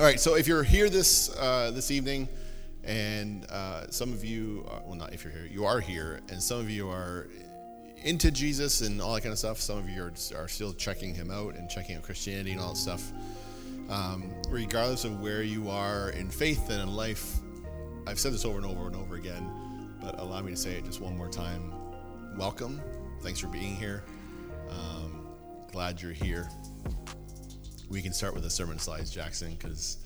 All right, so if you're here this uh, this evening, and uh, some of you, well, not if you're here, you are here, and some of you are into Jesus and all that kind of stuff. Some of you are, are still checking him out and checking out Christianity and all that stuff. Um, regardless of where you are in faith and in life, I've said this over and over and over again, but allow me to say it just one more time. Welcome. Thanks for being here. Um, glad you're here. We can start with the sermon slides, Jackson, because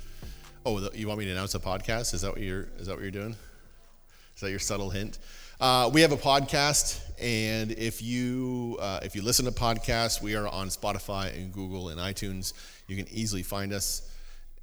oh, you want me to announce a podcast? Is that what you're is that what you're doing? Is that your subtle hint? Uh, we have a podcast, and if you uh, if you listen to podcasts, we are on Spotify and Google and iTunes. You can easily find us.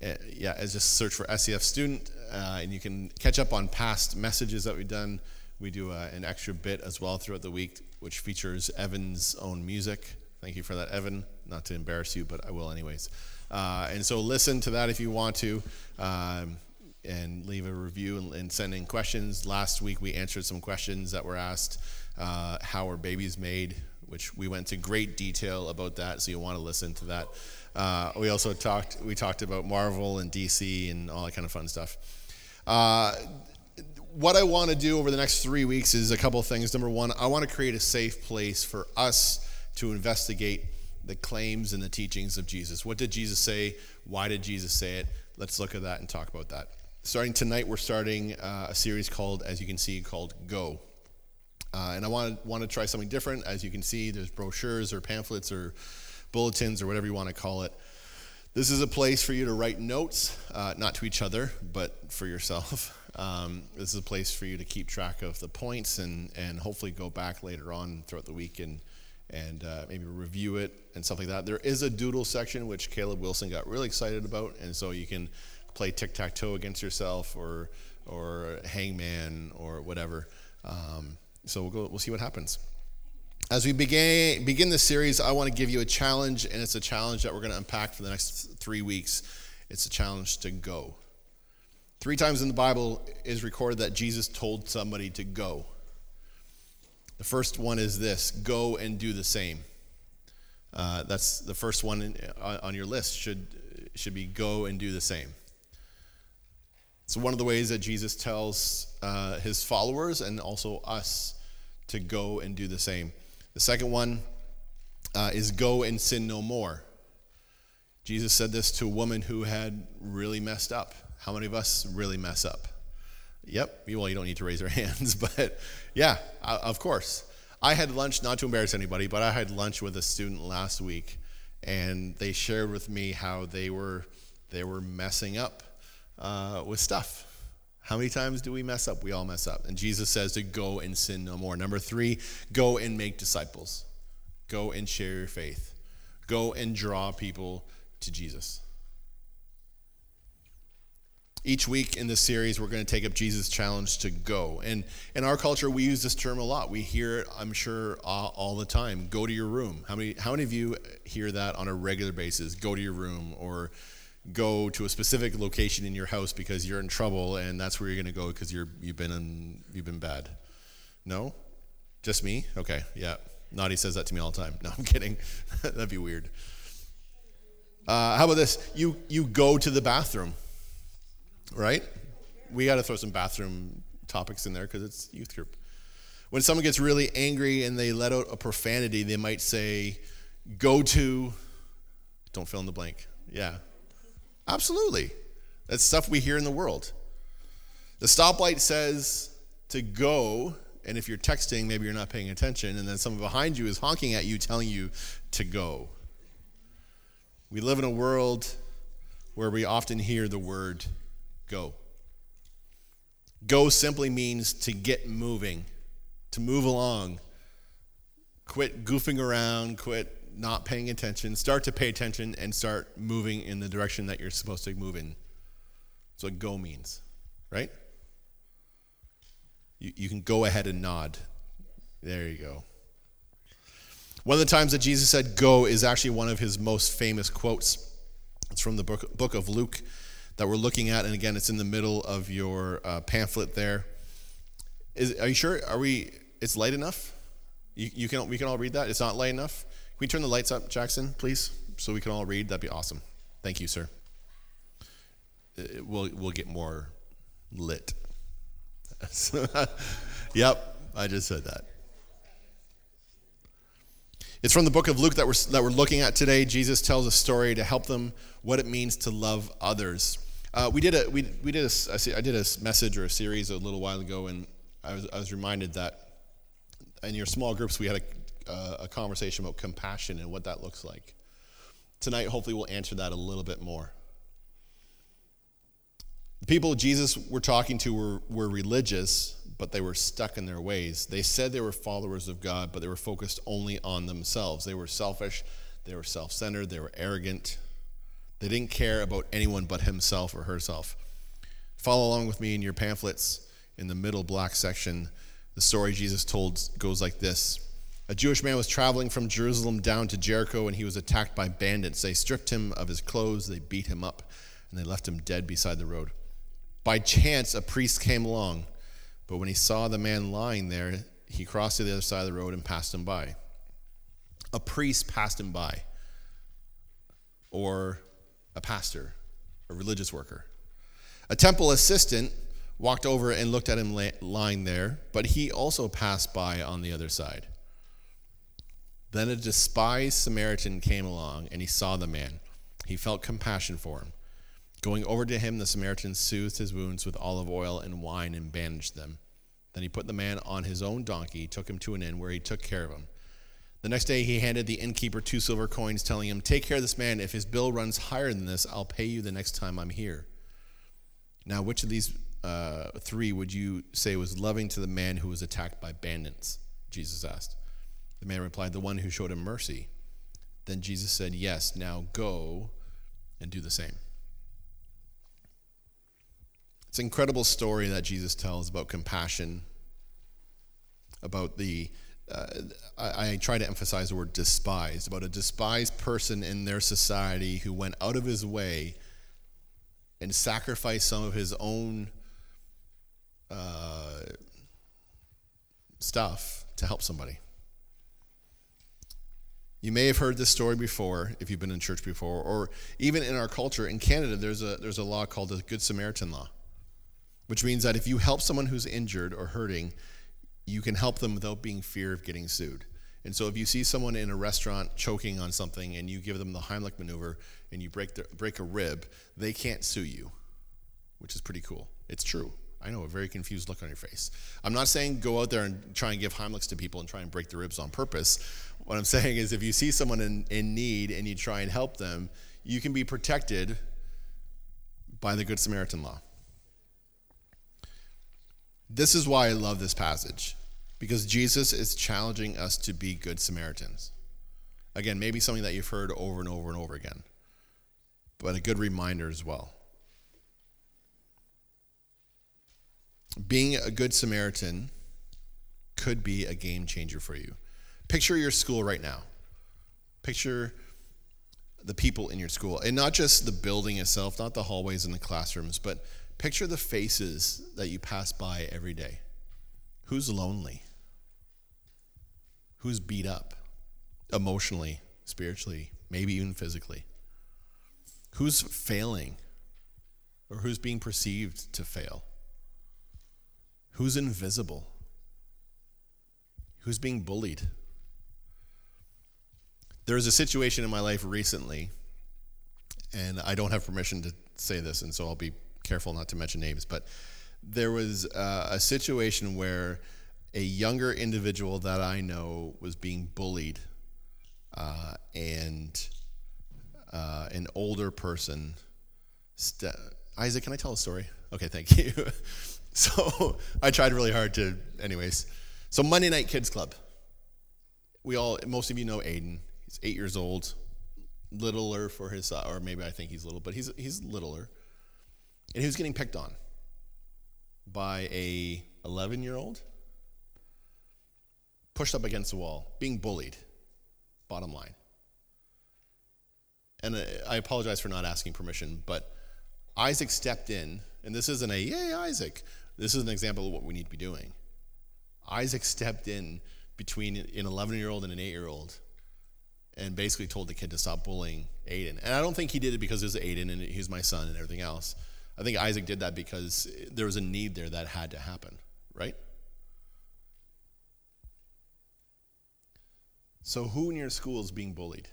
Uh, yeah, as just search for SCF student, uh, and you can catch up on past messages that we've done. We do uh, an extra bit as well throughout the week, which features Evan's own music. Thank you for that, Evan. Not to embarrass you, but I will anyways. Uh, and so listen to that if you want to. Um, and leave a review and, and, send in questions. Last week we answered some questions that were asked. Uh, how are babies made? Which we went to great detail about that, so you want to listen to that. Uh, we also talked. We talked about Marvel and DC and all that kind of fun stuff. Uh, what I want to do over the next three weeks is a couple things. Number one, I want to create a safe place for us to investigate the claims and the teachings of Jesus. What did Jesus say? Why did Jesus say it? Let's look at that and talk about that. Starting tonight, we're starting uh, a series called, as you can see, called Go. Uh, and I want, want to try something different. As you can see, there's brochures or pamphlets or bulletins or whatever you want to call it. This is a place for you to write notes, uh, not to each other, but for yourself. Um, this is a place for you to keep track of the points and, and hopefully go back later on throughout the week and, and uh, maybe review it and stuff like that. There is a doodle section, which Caleb Wilson got really excited about, and so you can play tic tac toe against yourself or, or hangman or whatever. Um, so we'll, go, we'll see what happens. As we begin, begin this series, I want to give you a challenge, and it's a challenge that we're going to unpack for the next three weeks. It's a challenge to go. Three times in the Bible is recorded that Jesus told somebody to go. The first one is this go and do the same. Uh, that's the first one in, uh, on your list, should, should be go and do the same. It's one of the ways that Jesus tells uh, his followers and also us to go and do the same. The second one uh, is go and sin no more. Jesus said this to a woman who had really messed up. How many of us really mess up? Yep. Well, you don't need to raise your hands, but yeah, of course. I had lunch, not to embarrass anybody, but I had lunch with a student last week, and they shared with me how they were they were messing up uh, with stuff. How many times do we mess up? We all mess up. And Jesus says to go and sin no more. Number three, go and make disciples. Go and share your faith. Go and draw people to Jesus. Each week in this series, we're going to take up Jesus' challenge to go. And in our culture, we use this term a lot. We hear it, I'm sure, all, all the time. Go to your room. How many, how many of you hear that on a regular basis? Go to your room or go to a specific location in your house because you're in trouble and that's where you're going to go because you're you've been in, you've been bad. No? Just me? Okay. Yeah. Naughty says that to me all the time. No, I'm kidding. That'd be weird. Uh, how about this? You you go to the bathroom, right? We got to throw some bathroom topics in there because it's youth group. When someone gets really angry and they let out a profanity, they might say, "Go to," don't fill in the blank. Yeah, Absolutely. That's stuff we hear in the world. The stoplight says to go, and if you're texting, maybe you're not paying attention, and then someone behind you is honking at you, telling you to go. We live in a world where we often hear the word go. Go simply means to get moving, to move along. Quit goofing around, quit not paying attention, start to pay attention and start moving in the direction that you're supposed to move in. That's what go means, right? You, you can go ahead and nod. There you go. One of the times that Jesus said go is actually one of his most famous quotes. It's from the book, book of Luke that we're looking at. And again, it's in the middle of your uh, pamphlet there. Is, are you sure? Are we, it's light enough? You, you can, we can all read that? It's not light enough? Can we turn the lights up, Jackson, please, so we can all read? That'd be awesome. Thank you, sir. it will we'll get more lit. yep, I just said that. It's from the book of Luke that we're, that we're looking at today. Jesus tells a story to help them what it means to love others. Uh, we did a we, we did a I did a message or a series a little while ago, and I was I was reminded that in your small groups we had a, uh, a conversation about compassion and what that looks like. Tonight, hopefully, we'll answer that a little bit more. The people Jesus were talking to were, were religious, but they were stuck in their ways. They said they were followers of God, but they were focused only on themselves. They were selfish, they were self centered, they were arrogant. They didn't care about anyone but himself or herself. Follow along with me in your pamphlets in the middle black section. The story Jesus told goes like this A Jewish man was traveling from Jerusalem down to Jericho, and he was attacked by bandits. They stripped him of his clothes, they beat him up, and they left him dead beside the road. By chance, a priest came along, but when he saw the man lying there, he crossed to the other side of the road and passed him by. A priest passed him by, or a pastor, a religious worker. A temple assistant walked over and looked at him lying there, but he also passed by on the other side. Then a despised Samaritan came along and he saw the man. He felt compassion for him. Going over to him, the Samaritan soothed his wounds with olive oil and wine and bandaged them. Then he put the man on his own donkey, took him to an inn where he took care of him. The next day he handed the innkeeper two silver coins, telling him, Take care of this man. If his bill runs higher than this, I'll pay you the next time I'm here. Now, which of these uh, three would you say was loving to the man who was attacked by bandits? Jesus asked. The man replied, The one who showed him mercy. Then Jesus said, Yes, now go and do the same. It's an incredible story that Jesus tells about compassion, about the, uh, I, I try to emphasize the word despised, about a despised person in their society who went out of his way and sacrificed some of his own uh, stuff to help somebody. You may have heard this story before if you've been in church before, or even in our culture in Canada, there's a, there's a law called the Good Samaritan Law which means that if you help someone who's injured or hurting, you can help them without being fear of getting sued. And so if you see someone in a restaurant choking on something and you give them the Heimlich maneuver and you break, the, break a rib, they can't sue you, which is pretty cool. It's true. I know, a very confused look on your face. I'm not saying go out there and try and give Heimlichs to people and try and break the ribs on purpose. What I'm saying is if you see someone in, in need and you try and help them, you can be protected by the Good Samaritan law. This is why I love this passage, because Jesus is challenging us to be good Samaritans. Again, maybe something that you've heard over and over and over again, but a good reminder as well. Being a good Samaritan could be a game changer for you. Picture your school right now. Picture the people in your school, and not just the building itself, not the hallways and the classrooms, but Picture the faces that you pass by every day. Who's lonely? Who's beat up emotionally, spiritually, maybe even physically? Who's failing or who's being perceived to fail? Who's invisible? Who's being bullied? There was a situation in my life recently, and I don't have permission to say this, and so I'll be careful not to mention names, but there was uh, a situation where a younger individual that I know was being bullied, uh, and uh, an older person. St- Isaac, can I tell a story? Okay, thank you. so I tried really hard to, anyways. So Monday Night Kids Club. We all, most of you know Aiden. He's eight years old, littler for his, or maybe I think he's little, but he's he's littler and he was getting picked on by a 11 year old pushed up against the wall being bullied bottom line. And uh, i apologize for not asking permission but isaac stepped in and this isn't a yay isaac. This is an example of what we need to be doing. Isaac stepped in between an 11 year old and an 8 year old and basically told the kid to stop bullying aiden. And i don't think he did it because it was aiden and he's my son and everything else I think Isaac did that because there was a need there that had to happen, right? So, who in your school is being bullied?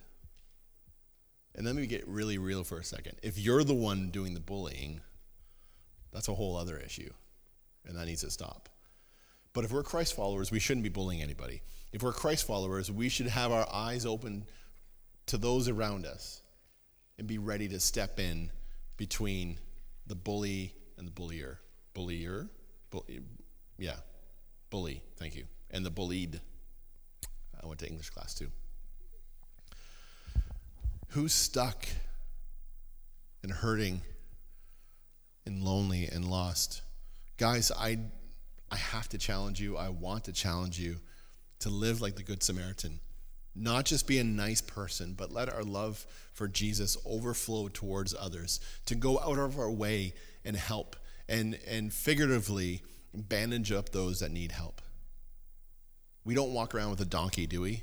And let me get really real for a second. If you're the one doing the bullying, that's a whole other issue, and that needs to stop. But if we're Christ followers, we shouldn't be bullying anybody. If we're Christ followers, we should have our eyes open to those around us and be ready to step in between the bully and the bullier. Bullier? Bully, yeah, bully, thank you. And the bullied. I went to English class too. Who's stuck and hurting and lonely and lost? Guys, I, I have to challenge you. I want to challenge you to live like the Good Samaritan. Not just be a nice person, but let our love for Jesus overflow towards others, to go out of our way and help, and, and figuratively bandage up those that need help. We don't walk around with a donkey, do we?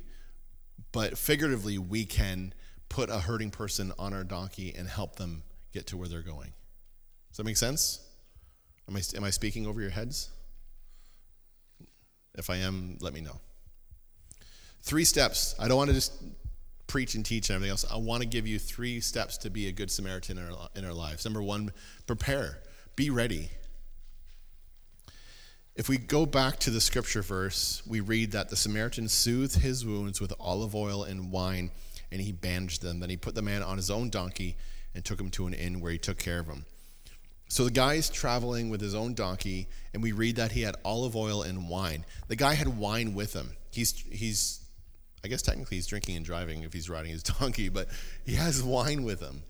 But figuratively, we can put a hurting person on our donkey and help them get to where they're going. Does that make sense? Am I, am I speaking over your heads? If I am, let me know. Three steps. I don't want to just preach and teach and everything else. I want to give you three steps to be a good Samaritan in our, in our lives. Number one, prepare, be ready. If we go back to the scripture verse, we read that the Samaritan soothed his wounds with olive oil and wine, and he bandaged them. Then he put the man on his own donkey and took him to an inn where he took care of him. So the guy is traveling with his own donkey, and we read that he had olive oil and wine. The guy had wine with him. He's, he's I guess technically he's drinking and driving if he's riding his donkey, but he has wine with him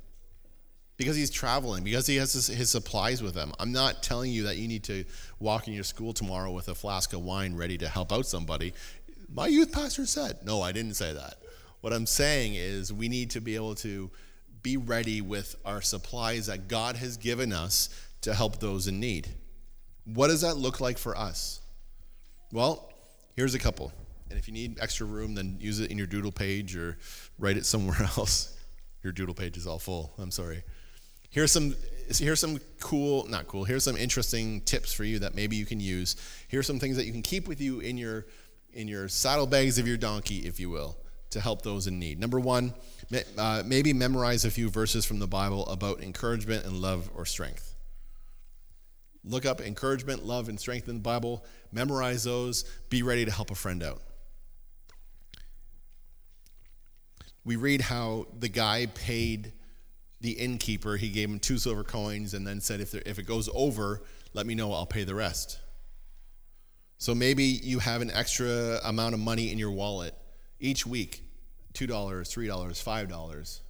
because he's traveling, because he has his, his, supplies with him. I'm not telling you that you need to walk in your school tomorrow with a flask of wine ready to help out somebody. My youth pastor said, no, I didn't say that. What I'm saying is we need to be able to be ready with our supplies that God has given us to help those in need. What does that look like for us? Well, here's a couple. And if you need extra room, then use it in your doodle page or write it somewhere else. Your doodle page is all full. I'm sorry. Here's some here's some cool, not cool. Here's some interesting tips for you that maybe you can use. Here's some things that you can keep with you in your in your saddlebags of your donkey, if you will, to help those in need. Number one, uh, maybe memorize a few verses from the Bible about encouragement and love or strength. Look up encouragement, love, and strength in the Bible. Memorize those. Be ready to help a friend out. We read how the guy paid the innkeeper, he gave him two silver coins and then said, if, there, if it goes over, let me know, I'll pay the rest. So maybe you have an extra amount of money in your wallet each week $2, $3, $5.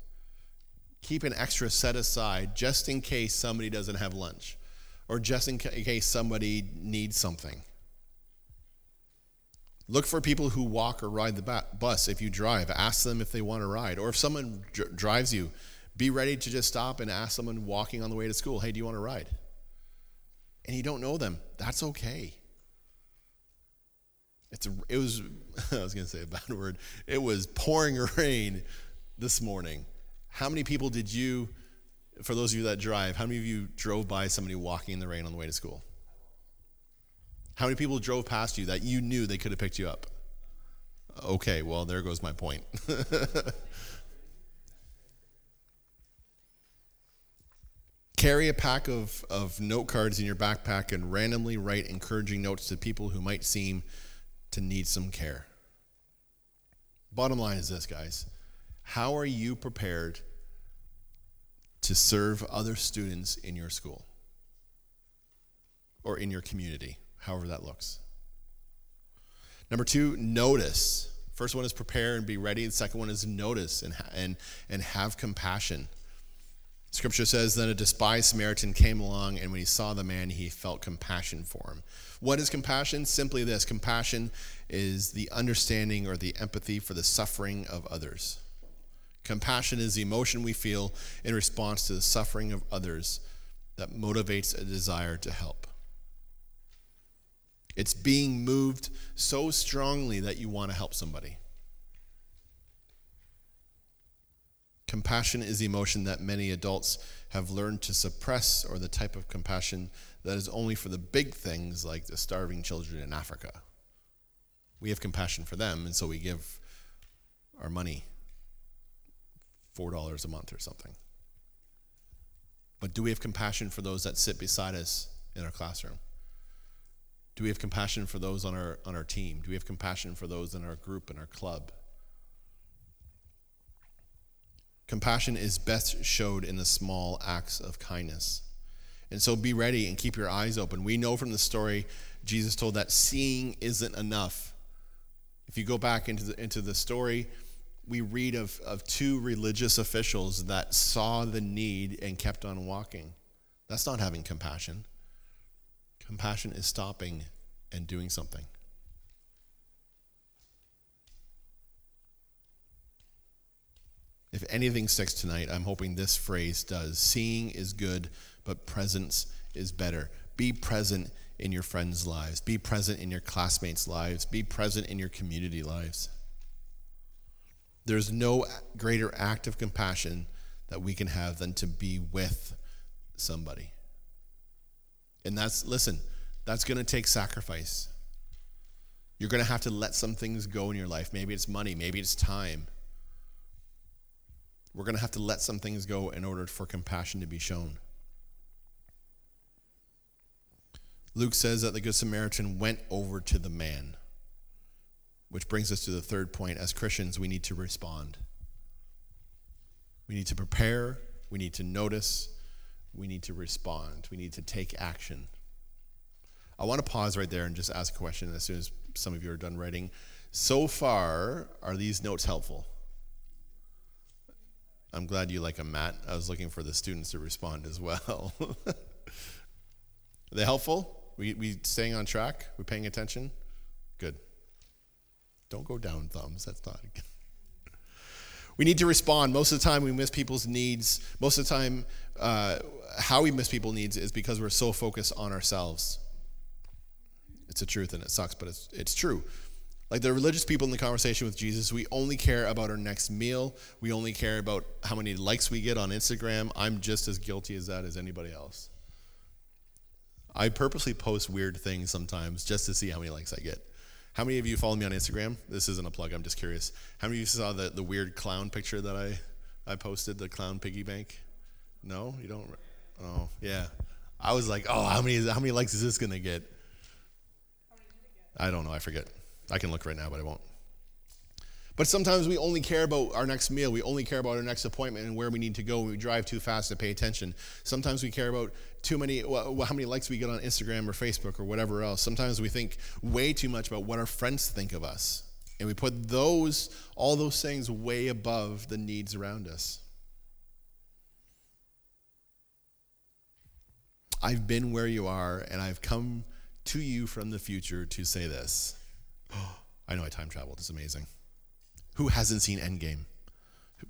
Keep an extra set aside just in case somebody doesn't have lunch or just in case somebody needs something. Look for people who walk or ride the bus if you drive. Ask them if they want to ride. Or if someone dr- drives you, be ready to just stop and ask someone walking on the way to school, hey, do you want to ride? And you don't know them. That's okay. It's a, it was, I was going to say a bad word. It was pouring rain this morning. How many people did you, for those of you that drive, how many of you drove by somebody walking in the rain on the way to school? How many people drove past you that you knew they could have picked you up? Okay, well, there goes my point. Carry a pack of, of note cards in your backpack and randomly write encouraging notes to people who might seem to need some care. Bottom line is this, guys. How are you prepared to serve other students in your school or in your community, however that looks? Number two, notice. First one is prepare and be ready. The second one is notice and, and, and have compassion. Scripture says, Then a despised Samaritan came along, and when he saw the man, he felt compassion for him. What is compassion? Simply this compassion is the understanding or the empathy for the suffering of others. Compassion is the emotion we feel in response to the suffering of others that motivates a desire to help. It's being moved so strongly that you want to help somebody. Compassion is the emotion that many adults have learned to suppress, or the type of compassion that is only for the big things like the starving children in Africa. We have compassion for them, and so we give our money $4 a month or something. But do we have compassion for those that sit beside us in our classroom? Do we have compassion for those on our, on our team? Do we have compassion for those in our group, and our club? Compassion is best showed in the small acts of kindness. And so be ready and keep your eyes open. We know from the story, Jesus told that seeing isn't enough. If you go back into the, into the story, we read of, of two religious officials that saw the need and kept on walking. That's not having compassion. Compassion is stopping and doing something. If anything sticks tonight, I'm hoping this phrase does. Seeing is good, but presence is better. Be present in your friends' lives, be present in your classmates' lives, be present in your community lives. There's no greater act of compassion that we can have than to be with somebody. And that's, listen, that's going to take sacrifice. You're going to have to let some things go in your life. Maybe it's money, maybe it's time. We're going to have to let some things go in order for compassion to be shown. Luke says that the Good Samaritan went over to the man. Which brings us to the third point. As Christians, we need to respond. We need to prepare, we need to notice, we need to respond, we need to take action. I want to pause right there and just ask a question as soon as some of you are done writing. So far, are these notes helpful? I'm glad you like them, Matt. I was looking for the students to respond as well. are they helpful? We, we staying on track? We paying attention? Good. Don't go down thumbs. That's not. We need to respond. Most of the time, we miss people's needs. Most of the time, uh, how we miss people's needs is because we're so focused on ourselves. It's a truth and it sucks, but it's, it's true. Like the religious people in the conversation with Jesus, we only care about our next meal. We only care about how many likes we get on Instagram. I'm just as guilty as that as anybody else. I purposely post weird things sometimes just to see how many likes I get. How many of you follow me on Instagram? This isn't a plug, I'm just curious. How many of you saw the, the weird clown picture that I, I posted, the clown piggy bank? No? You don't? Oh, yeah. I was like, oh, how many, how many likes is this going to get? I don't know, I forget. I can look right now, but I won't. But sometimes we only care about our next meal. We only care about our next appointment and where we need to go. We drive too fast to pay attention. Sometimes we care about too many, well, how many likes we get on Instagram or Facebook or whatever else. Sometimes we think way too much about what our friends think of us. And we put those, all those things way above the needs around us. I've been where you are, and I've come to you from the future to say this. I know I time traveled. It's amazing. Who hasn't seen Endgame,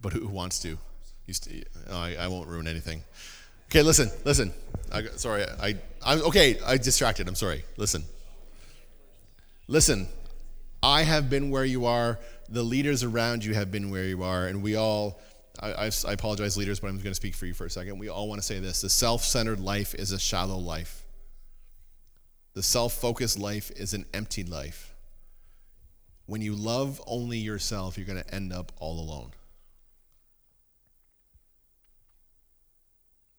but who wants to? oh, I, I, won't ruin anything. Okay, listen, listen. I, sorry, I, I'm okay. I distracted. I'm sorry. Listen, listen. I have been where you are. The leaders around you have been where you are, and we all. I, I apologize, leaders, but I'm going to speak for you for a second. We all want to say this: the self-centered life is a shallow life. The self-focused life is an empty life. When you love only yourself, you're going to end up all alone.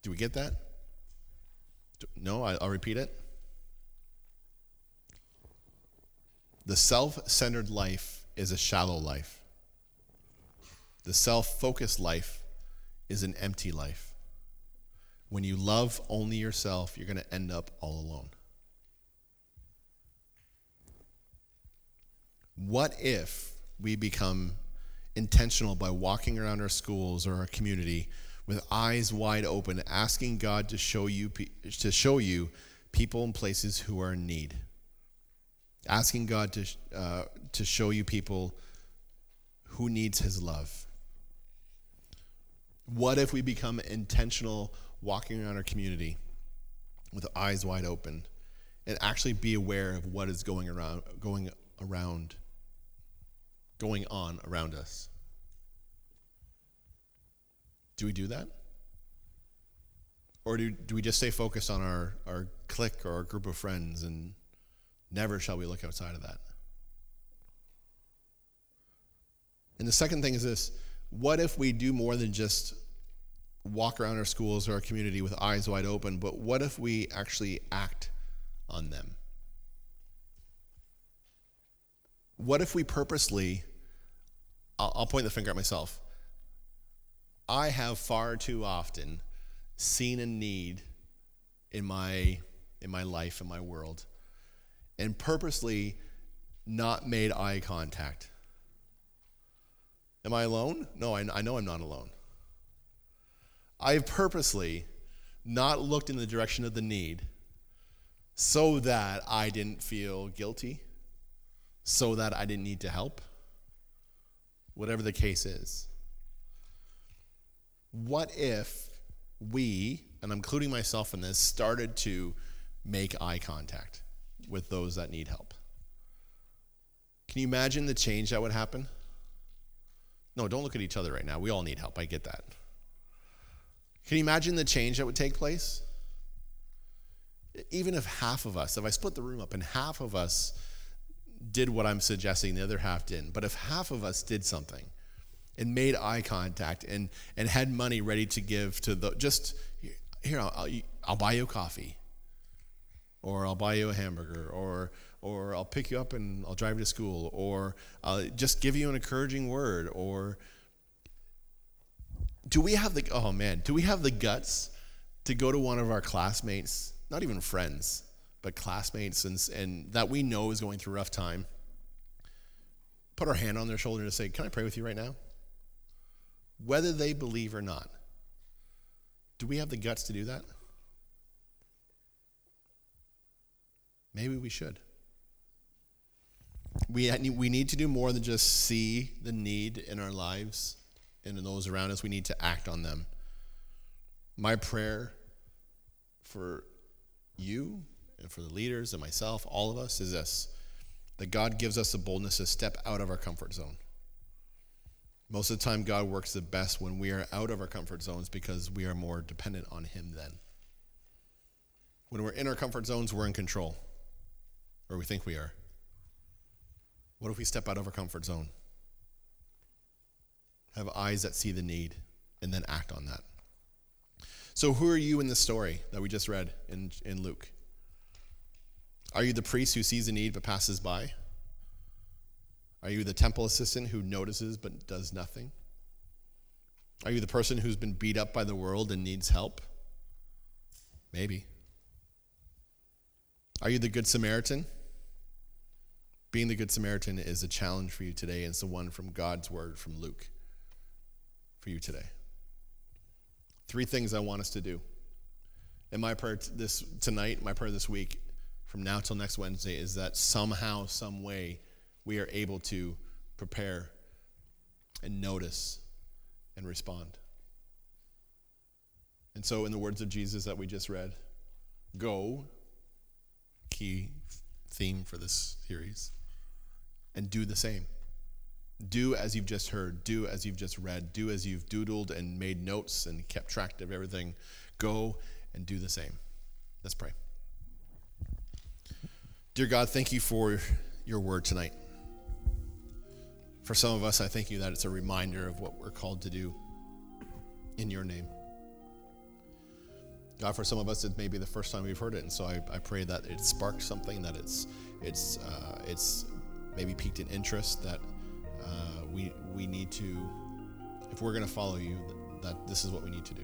Do we get that? No, I'll repeat it. The self centered life is a shallow life. The self focused life is an empty life. When you love only yourself, you're going to end up all alone. What if we become intentional by walking around our schools or our community with eyes wide open, asking God to show you to show you people and places who are in need, asking God to uh, to show you people who needs His love. What if we become intentional walking around our community with eyes wide open and actually be aware of what is going around going around going on around us. Do we do that? Or do, do we just stay focused on our, our clique or our group of friends and never shall we look outside of that? And the second thing is this what if we do more than just walk around our schools or our community with eyes wide open, but what if we actually act on them? What if we purposely, I'll, I'll point the finger at myself. I have far too often seen a need in my in my life in my world and purposely not made eye contact. Am i alone? No i, I know i'm not alone. I've purposely not looked in the direction of the need so that i didn't feel guilty so that i didn't need to help whatever the case is what if we, and I'm including myself in this, started to make eye contact with those that need help. Can you imagine the change that would happen? No, don't look at each other right now. We all need help. I get that. Can you imagine the change that would take place? Even if half of us, if I split the room up and half of us did what I'm suggesting, the other half didn't, but if half of us did something, and made eye contact and, and had money ready to give to the just here I'll, I'll, I'll buy you coffee or I'll buy you a hamburger or or I'll pick you up and I'll drive you to school or I'll just give you an encouraging word or do we have the oh man do we have the guts to go to one of our classmates not even friends but classmates and, and that we know is going through rough time put our hand on their shoulder and say can I pray with you right now whether they believe or not. Do we have the guts to do that? Maybe we should. We, we need to do more than just see the need in our lives and in those around us. We need to act on them. My prayer for you and for the leaders and myself, all of us, is this that God gives us the boldness to step out of our comfort zone. Most of the time, God works the best when we are out of our comfort zones because we are more dependent on Him then. When we're in our comfort zones, we're in control, or we think we are. What if we step out of our comfort zone? Have eyes that see the need and then act on that. So, who are you in the story that we just read in, in Luke? Are you the priest who sees a need but passes by? Are you the temple assistant who notices but does nothing? Are you the person who's been beat up by the world and needs help? Maybe. Are you the Good Samaritan? Being the Good Samaritan is a challenge for you today, and it's the one from God's word from Luke for you today. Three things I want us to do. And my prayer this tonight, my prayer this week, from now till next Wednesday, is that somehow, some way, we are able to prepare and notice and respond. And so, in the words of Jesus that we just read, go, key theme for this series, and do the same. Do as you've just heard, do as you've just read, do as you've doodled and made notes and kept track of everything. Go and do the same. Let's pray. Dear God, thank you for your word tonight. For some of us, I thank you that it's a reminder of what we're called to do in your name. God, for some of us, it may be the first time we've heard it, and so I, I pray that it sparks something, that it's it's uh, it's maybe piqued an interest that uh, we we need to, if we're going to follow you, that, this is what we need to do.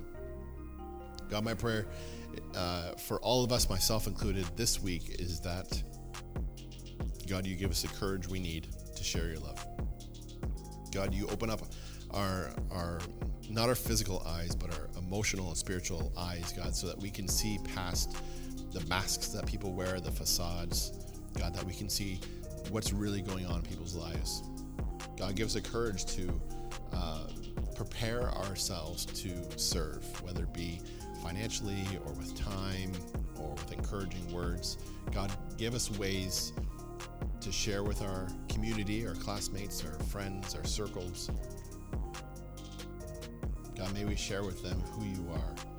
God, my prayer uh, for all of us, myself included, this week is that God, you give us the courage we need to share your love. God, you open up our our not our physical eyes, but our emotional and spiritual eyes, God, so that we can see past the masks that people wear, the facades, God, that we can see what's really going on in people's lives. God, gives us the courage to uh, prepare ourselves to serve, whether it be financially or with time or with encouraging words. God, give us ways to share with our community, our classmates, our friends, our circles. God, may we share with them who you are.